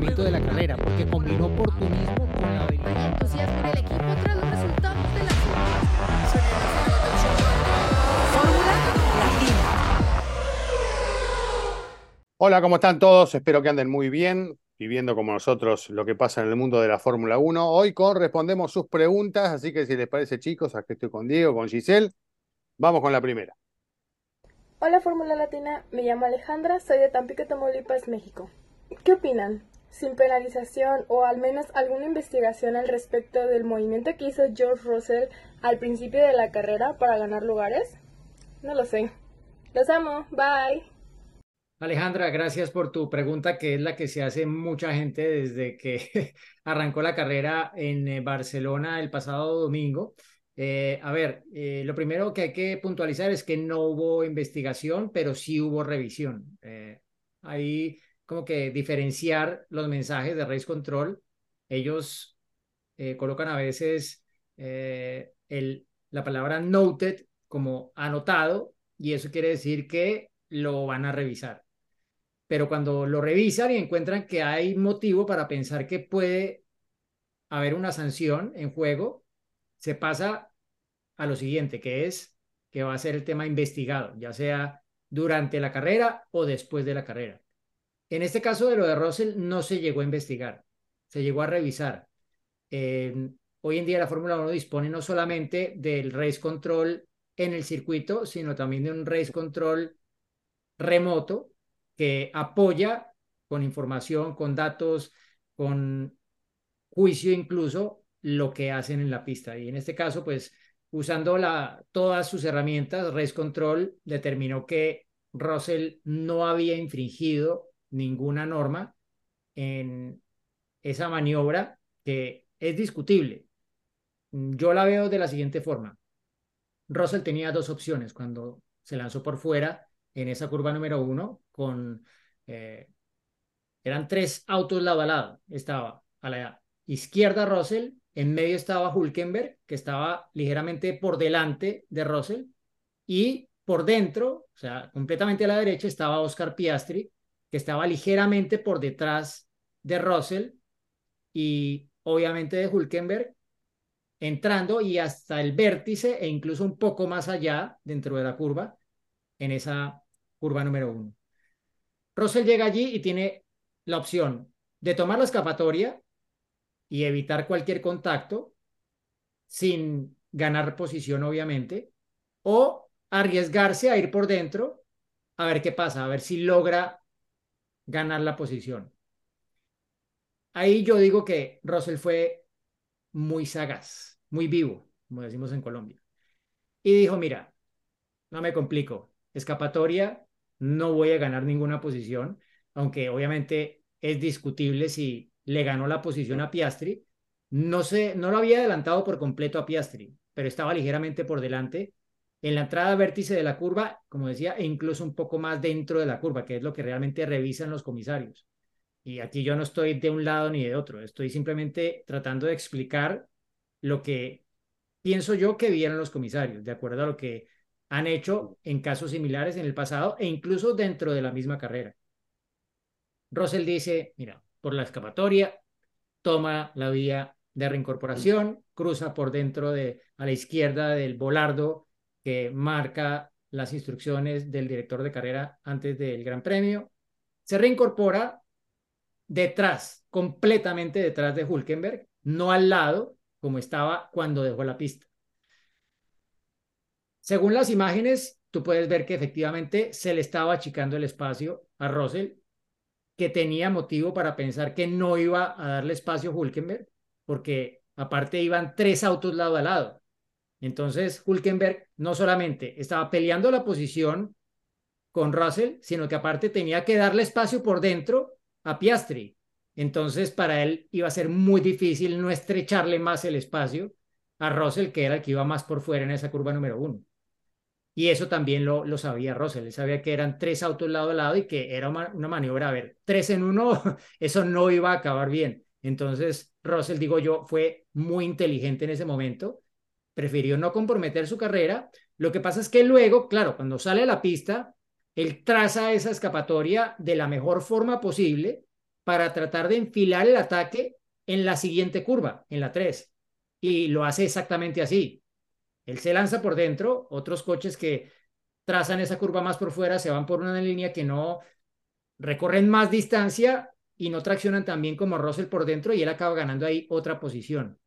funcionamiento de la carrera, porque combinó oportunismo con la habilidad. entusiasmo en el equipo tras los resultados de la Fórmula Latina. Hola, ¿cómo están todos? Espero que anden muy bien, viviendo como nosotros lo que pasa en el mundo de la Fórmula 1. Hoy correspondemos sus preguntas, así que si les parece, chicos, aquí estoy con Diego, con Giselle. Vamos con la primera. Hola Fórmula Latina, me llamo Alejandra, soy de Tampico, Tamaulipas, México. ¿Qué opinan? Sin penalización o al menos alguna investigación al respecto del movimiento que hizo George Russell al principio de la carrera para ganar lugares? No lo sé. Los amo, bye. Alejandra, gracias por tu pregunta, que es la que se hace mucha gente desde que arrancó la carrera en eh, Barcelona el pasado domingo. Eh, a ver, eh, lo primero que hay que puntualizar es que no hubo investigación, pero sí hubo revisión. Ahí como que diferenciar los mensajes de Race Control. Ellos eh, colocan a veces eh, el, la palabra noted como anotado y eso quiere decir que lo van a revisar. Pero cuando lo revisan y encuentran que hay motivo para pensar que puede haber una sanción en juego, se pasa a lo siguiente, que es que va a ser el tema investigado, ya sea durante la carrera o después de la carrera. En este caso de lo de Russell no se llegó a investigar, se llegó a revisar. Hoy en día la Fórmula 1 dispone no solamente del race control en el circuito, sino también de un race control remoto que apoya con información, con datos, con juicio incluso lo que hacen en la pista. Y en este caso, pues usando todas sus herramientas, Race Control determinó que Russell no había infringido ninguna norma en esa maniobra que es discutible. Yo la veo de la siguiente forma. Russell tenía dos opciones cuando se lanzó por fuera en esa curva número uno con... Eh, eran tres autos lado a lado. Estaba a la izquierda Russell, en medio estaba Hulkenberg, que estaba ligeramente por delante de Russell, y por dentro, o sea, completamente a la derecha, estaba Oscar Piastri, que estaba ligeramente por detrás de Russell y obviamente de Hulkenberg, entrando y hasta el vértice e incluso un poco más allá dentro de la curva, en esa curva número uno. Russell llega allí y tiene la opción de tomar la escapatoria y evitar cualquier contacto sin ganar posición, obviamente, o arriesgarse a ir por dentro a ver qué pasa, a ver si logra ganar la posición. Ahí yo digo que Russell fue muy sagaz, muy vivo, como decimos en Colombia. Y dijo, mira, no me complico, escapatoria, no voy a ganar ninguna posición, aunque obviamente es discutible si le ganó la posición a Piastri. No, sé, no lo había adelantado por completo a Piastri, pero estaba ligeramente por delante en la entrada vértice de la curva, como decía, e incluso un poco más dentro de la curva, que es lo que realmente revisan los comisarios. Y aquí yo no estoy de un lado ni de otro, estoy simplemente tratando de explicar lo que pienso yo que vieron los comisarios, de acuerdo a lo que han hecho en casos similares en el pasado e incluso dentro de la misma carrera. Russell dice, mira, por la escapatoria, toma la vía de reincorporación, cruza por dentro de a la izquierda del volardo que marca las instrucciones del director de carrera antes del Gran Premio, se reincorpora detrás, completamente detrás de Hulkenberg, no al lado como estaba cuando dejó la pista. Según las imágenes, tú puedes ver que efectivamente se le estaba achicando el espacio a Russell, que tenía motivo para pensar que no iba a darle espacio a Hulkenberg, porque aparte iban tres autos lado a lado. Entonces, Hulkenberg no solamente estaba peleando la posición con Russell, sino que aparte tenía que darle espacio por dentro a Piastri. Entonces, para él iba a ser muy difícil no estrecharle más el espacio a Russell, que era el que iba más por fuera en esa curva número uno. Y eso también lo, lo sabía Russell. Él sabía que eran tres autos lado a lado y que era una, una maniobra, a ver, tres en uno, eso no iba a acabar bien. Entonces, Russell, digo yo, fue muy inteligente en ese momento. Prefirió no comprometer su carrera. Lo que pasa es que luego, claro, cuando sale a la pista, él traza esa escapatoria de la mejor forma posible para tratar de enfilar el ataque en la siguiente curva, en la 3. Y lo hace exactamente así. Él se lanza por dentro, otros coches que trazan esa curva más por fuera se van por una línea que no recorren más distancia y no traccionan tan bien como Russell por dentro y él acaba ganando ahí otra posición.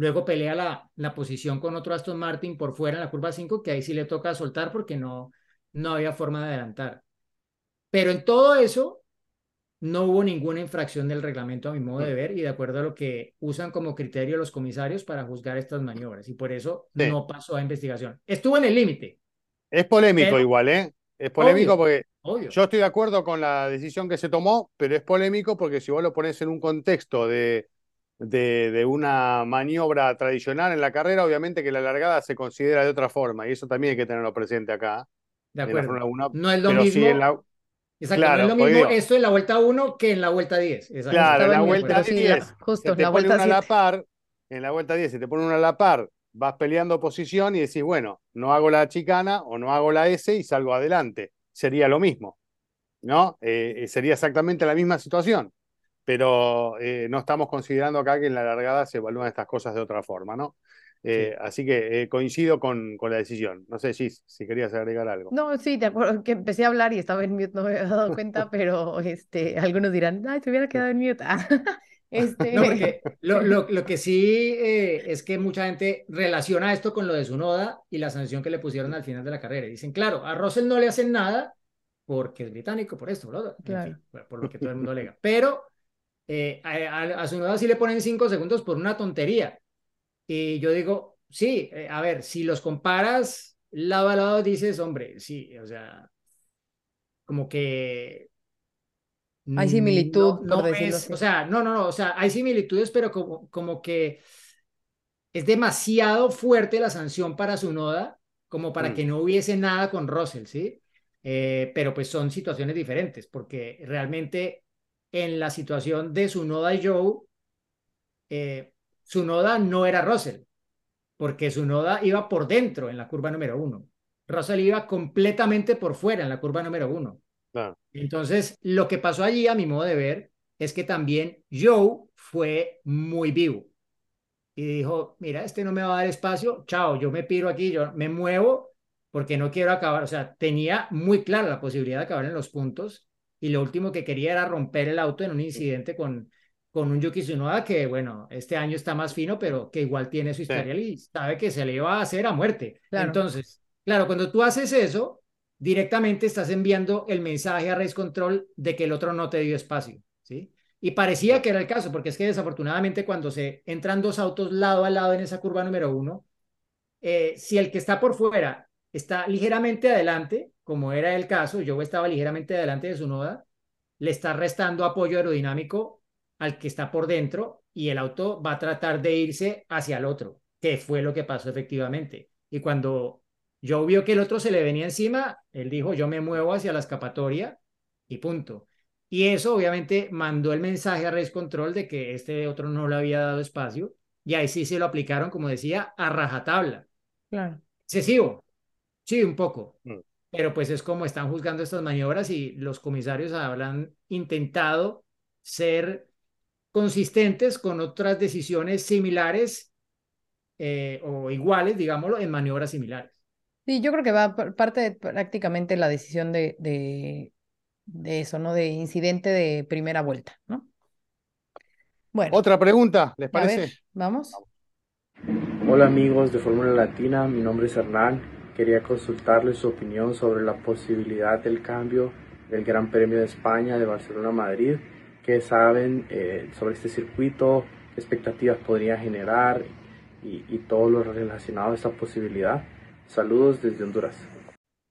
Luego pelea la, la posición con otro Aston Martin por fuera en la curva 5, que ahí sí le toca soltar porque no, no había forma de adelantar. Pero en todo eso, no hubo ninguna infracción del reglamento a mi modo de ver y de acuerdo a lo que usan como criterio los comisarios para juzgar estas maniobras. Y por eso Sí. no pasó a investigación. Estuvo en el límite, Es polémico Pero- igual, ¿eh? Es polémico Obvio. porque obvio. yo estoy de acuerdo con la decisión que se tomó, pero es polémico porque si vos lo pones en un contexto de, de, de una maniobra tradicional en la carrera, obviamente que la largada se considera de otra forma y eso también hay que tenerlo presente acá. de en la acuerdo. Fórmula 1, no es lo mismo. sí en la, Exacto, Claro, no es lo mismo digo- esto en la vuelta 1 que en la vuelta 10. Exacto. Claro, en la vuelta pero sí, la- 10, justo, se te la pone vuelta una a la 7. par, en la vuelta 10, si te pone una a la par, vas peleando posición y decís, bueno, no hago la chicana o no hago la S y salgo adelante. Sería lo mismo, ¿no? Eh, eh, sería exactamente la misma situación, pero eh, no estamos considerando acá que en la largada se evalúan estas cosas de otra forma, ¿no? Eh, Así que eh, coincido con, con la decisión. No sé, Gis, si querías agregar algo. No, sí, de acuerdo, que empecé a hablar y estaba en mute, no me había dado cuenta, pero este, algunos dirán, ay, se hubiera quedado en mute. Este, No, porque lo, lo, lo que sí eh, es que mucha gente relaciona esto con lo de su noda y la sanción que le pusieron al final de la carrera. Y dicen, claro, a Russell no le hacen nada porque es británico, por esto, ¿verdad? En Claro. fin, por- por lo que todo el mundo alega. Pero eh, a, a- a su noda sí le ponen cinco segundos por una tontería. Y yo digo, sí, eh, a ver, si los comparas lado a lado, dices, hombre, sí, o sea, como que Hay similitud, no, por no decirlo es, así. o sea, no, no, no, o sea, hay similitudes, pero como, como que es demasiado fuerte la sanción para su noda como para Mm. que no hubiese nada con Russell, ¿sí? Eh, pero pues son situaciones diferentes, porque realmente en la situación de su noda y Joe, eh, su noda no era Russell, porque su noda iba por dentro en la curva número uno. Russell iba completamente por fuera en la curva número uno. Entonces, lo que pasó allí, a mi modo de ver, es que también Joe fue muy vivo y dijo, mira, este no me va a dar espacio, chao, yo me piro aquí, yo me muevo porque no quiero acabar, o sea, tenía muy clara la posibilidad de acabar en los puntos y lo último que quería era romper el auto en un incidente con, con un Yuki Tsunoda que, bueno, este año está más fino, pero que igual tiene su historial y sabe que se le iba a hacer a muerte. Claro. Entonces, claro, cuando tú haces eso, directamente estás enviando el mensaje a Race Control de que el otro no te dio espacio, ¿sí? Y parecía que era el caso, porque es que desafortunadamente cuando se entran dos autos lado a lado en esa curva número uno, eh, si el que está por fuera está ligeramente adelante, como era el caso, yo estaba ligeramente adelante de su noda, le está restando apoyo aerodinámico al que está por dentro y el auto va a tratar de irse hacia el otro, que fue lo que pasó efectivamente. Y cuando yo vio que el otro se le venía encima, él dijo, yo me muevo hacia la escapatoria y punto. Y eso obviamente mandó el mensaje a Race Control de que este otro no le había dado espacio y ahí sí se lo aplicaron, como decía, a rajatabla. Claro. Excesivo, sí, un poco, Mm. pero pues es como están juzgando estas maniobras y los comisarios habrán intentado ser consistentes con otras decisiones similares eh, o iguales, digámoslo, en maniobras similares. Sí, yo creo que va por parte de prácticamente la decisión de, de, de eso, ¿no? De incidente de primera vuelta, ¿no? Bueno, Otra pregunta, ¿les a parece? ver, vamos. Hola amigos de Fórmula Latina, mi nombre es Hernán. Quería consultarles su opinión sobre la posibilidad del cambio del Gran Premio de España de Barcelona-Madrid. ¿Qué saben eh, sobre este circuito? ¿Qué expectativas podría generar? Y, y todo lo relacionado a esta posibilidad. Saludos desde Honduras.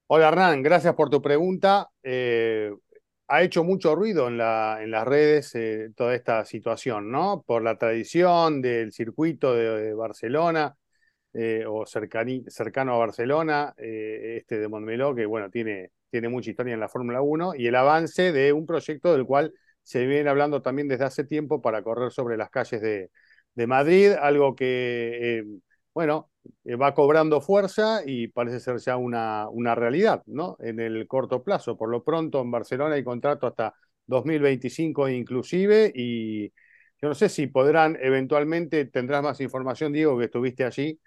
Hola Hernán, gracias por tu pregunta. Eh, ha hecho mucho ruido en, la, en las redes eh, toda esta situación, ¿no? Por la tradición del circuito de, de Barcelona eh, o cercani, cercano a Barcelona, eh, este de Montmeló, que bueno, tiene, tiene mucha historia en la Fórmula 1 y el avance de un proyecto del cual se viene hablando también desde hace tiempo para correr sobre las calles de, de Madrid, algo que, eh, bueno, eh, va cobrando fuerza y parece ser ya una, una realidad, ¿no? En el corto plazo. Por lo pronto, en Barcelona hay contrato hasta 2025 inclusive, y yo no sé si podrán, eventualmente, tendrás más información, Diego, que estuviste allí,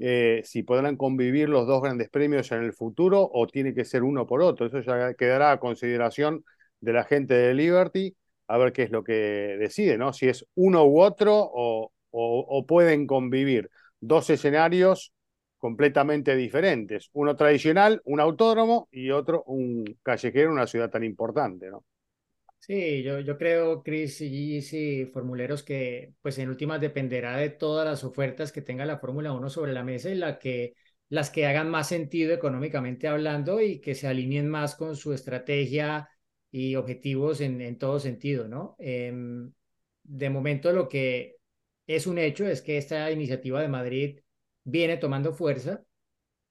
eh, si podrán convivir los dos grandes premios en el futuro o tiene que ser uno por otro. Eso ya quedará a consideración de la gente de Liberty, a ver qué es lo que decide, ¿no? Si es uno u otro o, o pueden convivir dos escenarios completamente diferentes. Uno tradicional, un autódromo, y otro un callejero en una ciudad tan importante, ¿no? Sí, yo, yo creo, Chris y y formuleros, que pues en últimas dependerá de todas las ofertas que tenga la Fórmula 1 sobre la mesa y la que, las que hagan más sentido económicamente hablando y que se alineen más con su estrategia y objetivos en, en todo sentido, ¿no? Em, de momento lo que es un hecho es que esta iniciativa de Madrid viene tomando fuerza,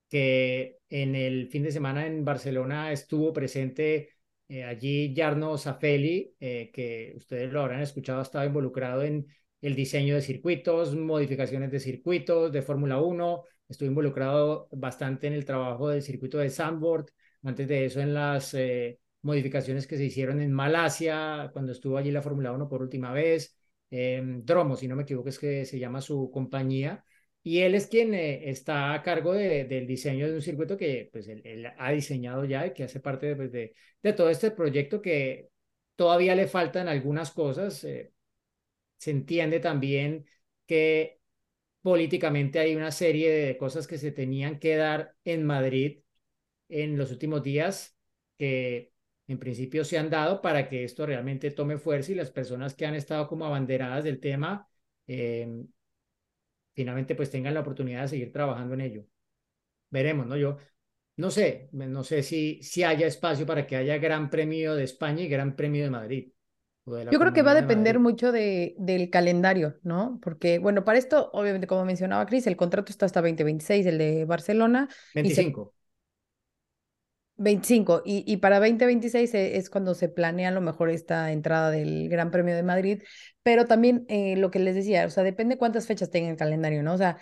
que en el fin de semana en Barcelona estuvo presente eh, allí Jarno Zafeli, eh, que ustedes lo habrán escuchado, estaba involucrado en el diseño de circuitos, modificaciones de circuitos de Fórmula 1, estuvo involucrado bastante en el trabajo del circuito de Sandboard, antes de eso en las eh, modificaciones que se hicieron en Malasia, cuando estuvo allí la Fórmula 1 por última vez, Dromo, si no me equivoco es que se llama su compañía, y él es quien eh, está a cargo de, del diseño de un circuito que pues, él, ha diseñado ya y que hace parte pues, de, de, todo este proyecto que todavía le faltan algunas cosas. Eh, se entiende también que políticamente hay una serie de cosas que se tenían que dar en Madrid en los últimos días que en principio se han dado para que esto realmente tome fuerza y las personas que han estado como abanderadas del tema eh, finalmente pues tengan la oportunidad de seguir trabajando en ello. Veremos, ¿no? Yo no sé, no sé si, si haya espacio para que haya Gran Premio de España y Gran Premio de Madrid. Yo creo que va a depender mucho de, del calendario, ¿no? Porque, bueno, para esto, obviamente, como mencionaba Cris, el contrato está hasta 2026, el de Barcelona. 25. 25. Y, y para 2026 e, es cuando se planea a lo mejor esta entrada del Gran Premio de Madrid, pero también eh, lo que les decía, o sea, depende cuántas fechas tenga el calendario, ¿no? O sea,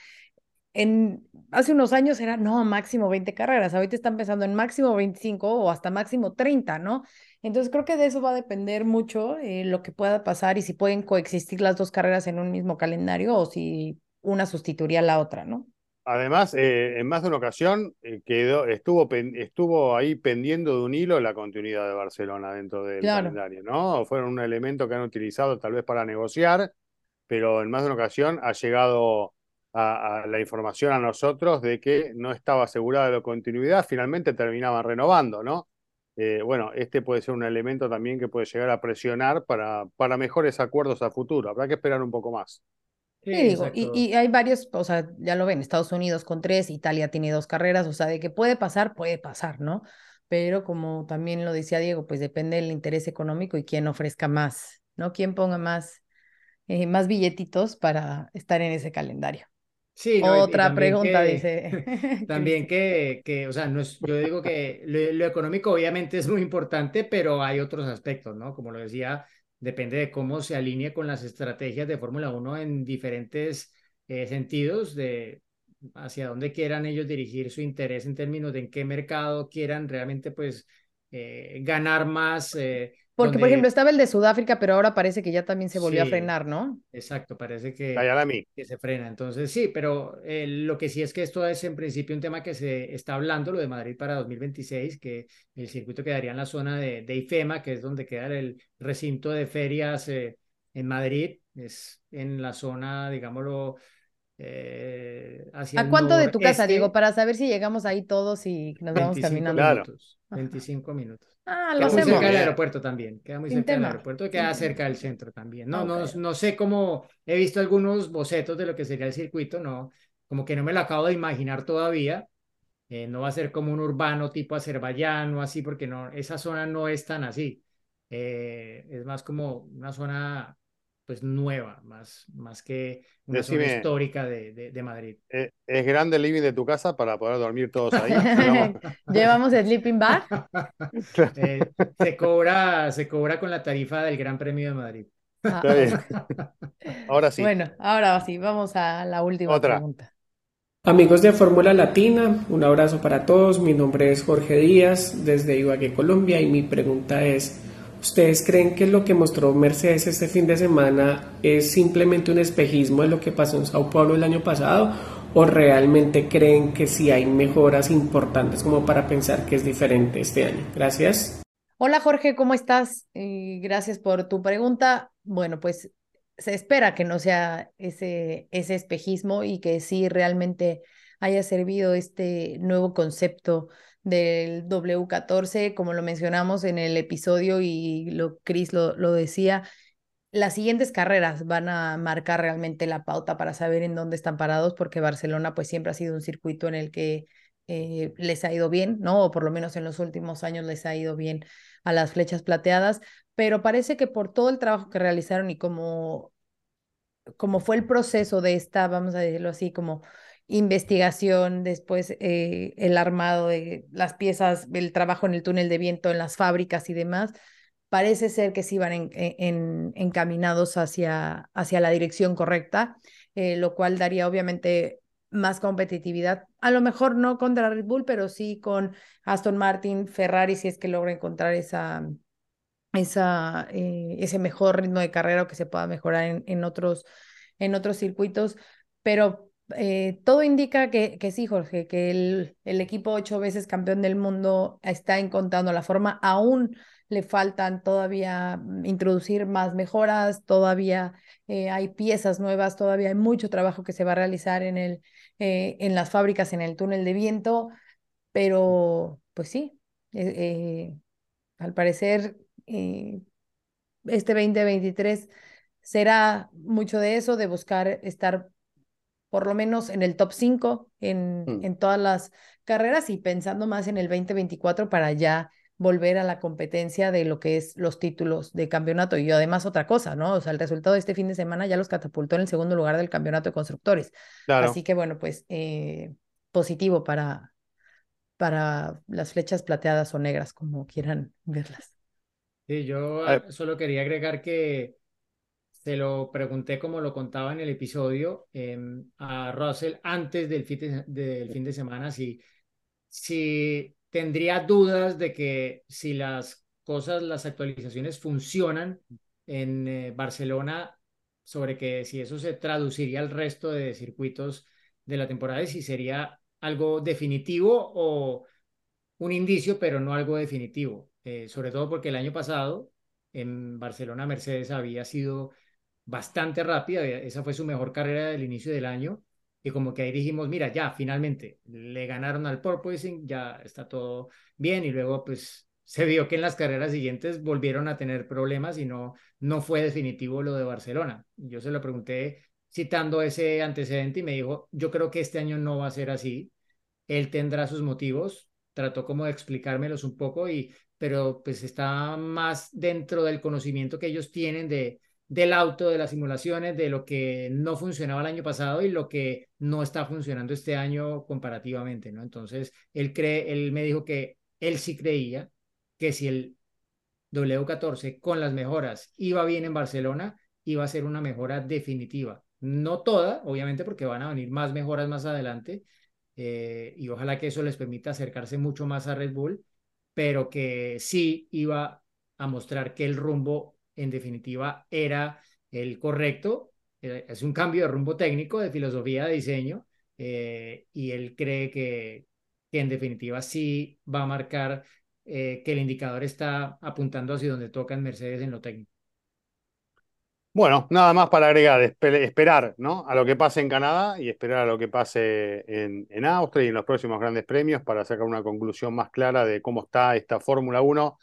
en, hace unos años era, no, máximo 20 carreras, ahorita están pensando en máximo 25 o hasta máximo 30, ¿no? Entonces creo que de eso va a depender mucho eh, lo que pueda pasar y si pueden coexistir las dos carreras en un mismo calendario o si una sustituiría a la otra, ¿no? Además, eh, en más de una ocasión eh, quedó, estuvo, estuvo ahí pendiendo de un hilo la continuidad de Barcelona dentro del calendario, ¿no? Fueron un elemento que han utilizado tal vez para negociar, pero en más de una ocasión ha llegado a, la información a nosotros de que no estaba asegurada la continuidad, finalmente terminaban renovando, ¿no? Eh, bueno, este puede ser un elemento también que puede llegar a presionar para, para mejores acuerdos a futuro. Habrá que esperar un poco más. Sí, digo, y, y, hay varios, o sea, ya lo ven, Estados Unidos con tres, Italia tiene dos carreras, o sea, de que puede pasar, puede pasar, ¿no? Pero como también lo decía Diego, pues depende del interés económico y quién ofrezca más, ¿no? Quién ponga más, eh, más billetitos para estar en ese calendario. Sí, Otra pregunta, dice. También que, que, o sea, no es, yo digo que lo, lo, económico obviamente es muy importante, pero hay otros aspectos, ¿no? Como lo decía depende de cómo se alinee con las estrategias de Fórmula 1 en diferentes eh, sentidos, de hacia dónde quieran ellos dirigir su interés en términos de en qué mercado quieran realmente pues eh, ganar más, eh, porque, por ejemplo, estaba el de Sudáfrica, pero ahora parece que ya también se volvió a frenar, ¿no? Exacto, parece que, que se frena. Entonces, sí, pero eh, lo que sí es que esto es en principio un tema que se está hablando, lo de Madrid para 2026, que el circuito quedaría en la zona de, de IFEMA, que es donde queda el recinto de ferias eh, en Madrid, es en la zona, digámoslo, eh, hacia ¿A cuánto de tu casa, Diego? Para saber si llegamos ahí todos y nos vamos caminando. Minutos, 25 minutos. Ah, lo queda muy cerca del aeropuerto también. Queda muy cerca del aeropuerto, queda cerca del centro también. No, no, no sé cómo. He visto algunos bocetos de lo que sería el circuito, no. Como que no me lo acabo de imaginar todavía. Eh, no va a ser como un urbano tipo Azerbaiyán o así, porque no, esa zona no es tan así. Eh, es más como una zona pues nueva, más, más que una zona histórica de, de, Madrid. Eh, ¿Es grande el living de tu casa para poder dormir todos ahí? ¿Llevamos el sleeping bag? Eh, se, cobra, se cobra con la tarifa del Gran Premio de Madrid. Ah, ahora sí. Bueno, ahora sí, vamos a la última pregunta. Amigos de Fórmula Latina, un abrazo para todos. Mi nombre es Jorge Díaz desde Ibagué, Colombia y mi pregunta es, ¿Ustedes creen que lo que mostró Mercedes este fin de semana es simplemente un espejismo de lo que pasó en Sao Paulo el año pasado? ¿O realmente creen que sí hay mejoras importantes como para pensar que es diferente este año? Gracias. Hola Jorge, ¿cómo estás? Y gracias por tu pregunta. Bueno, pues se espera que no sea ese, ese espejismo y que sí realmente haya servido este nuevo concepto del W14, como lo mencionamos en el episodio y lo Chris lo, lo decía, las siguientes carreras van a marcar realmente la pauta para saber en dónde están parados, porque Barcelona pues siempre ha sido un circuito en el que eh, les ha ido bien, ¿no? O por lo menos en los últimos años les ha ido bien a las flechas plateadas, pero parece que por todo el trabajo que realizaron y como, como fue el proceso de esta, vamos a decirlo así, como investigación, después eh, el armado de las piezas, el trabajo en el túnel de viento, en las fábricas y demás, parece ser que sí van en, encaminados hacia, hacia la dirección correcta, eh, lo cual daría obviamente más competitividad, a lo mejor no contra Red Bull, pero sí con Aston Martin, Ferrari, si es que logra encontrar esa, esa, eh, ese mejor ritmo de carrera o que se pueda mejorar en, en otros, en otros circuitos, pero eh, todo indica que, que, sí, Jorge, que el, el, equipo ocho veces campeón del mundo está encontrando la forma. Aún le faltan todavía mm, introducir más mejoras, todavía eh, hay piezas nuevas, todavía hay mucho trabajo que se va a realizar en, el, eh, en las fábricas, en el túnel de viento, pero pues sí, al parecer este 2023 será mucho de eso, de buscar estar por lo menos en el top 5 en, mm. en todas las carreras y pensando más en el 2024 para ya volver a la competencia de lo que es los títulos de campeonato. Y además otra cosa, ¿no? O sea, el resultado de este fin de semana ya los catapultó en el segundo lugar del campeonato de constructores. Así que bueno, pues eh, positivo para, para las flechas plateadas o negras, como quieran verlas. Sí, yo solo quería agregar que se lo pregunté como lo contaba en el episodio em, a Russell antes del fin de, del fin de semana si, si tendría dudas de que si las cosas, las actualizaciones funcionan en eh, Barcelona, sobre que si eso se traduciría al resto de circuitos de la temporada y si sería algo definitivo o un indicio, pero no algo definitivo. Eh, sobre todo porque el año pasado en Barcelona Mercedes había sido bastante rápida, esa fue su mejor carrera del inicio del año, y como que ahí dijimos, mira, ya, finalmente, le ganaron al porpoising, ya está todo bien, y luego pues se vio que en las carreras siguientes volvieron a tener problemas y no, no fue definitivo lo de Barcelona. Yo se lo pregunté citando ese antecedente y me dijo, yo creo que este año no va a ser así, él tendrá sus motivos, trató como de explicármelos un poco, y, pero pues está más dentro del conocimiento que ellos tienen de del auto, de las simulaciones, de lo que no funcionaba el año pasado y lo que no está funcionando este año comparativamente, ¿no? Entonces, él cree, él me dijo que él sí creía que si el W14 con las mejoras iba bien en Barcelona, iba a ser una mejora definitiva. No toda, obviamente, porque van a venir más mejoras más adelante eh, y ojalá que eso les permita acercarse mucho más a Red Bull, pero que sí iba a mostrar que el rumbo en definitiva era el correcto. Eh, es un cambio de rumbo técnico, de filosofía de diseño, eh, y él cree que, en definitiva sí va a marcar eh, que el indicador está apuntando hacia donde toca en Mercedes en lo técnico. Bueno, nada más para agregar, esperar ¿no? a lo que pase en Canadá y esperar a lo que pase en, en Austria y en los próximos grandes premios para sacar una conclusión más clara de cómo está esta Fórmula 1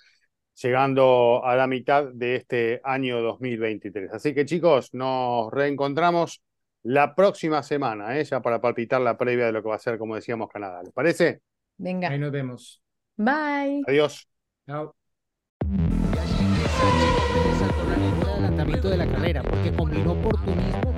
llegando a la mitad de este año 2023. Así que chicos, nos reencontramos la próxima semana, ¿eh? ya para palpitar la previa de lo que va a ser, como decíamos, Canadá. ¿Les parece? Venga. Ahí nos vemos. Bye. Adiós. Chao. adelantamiento de la carrera porque combinó oportunismo con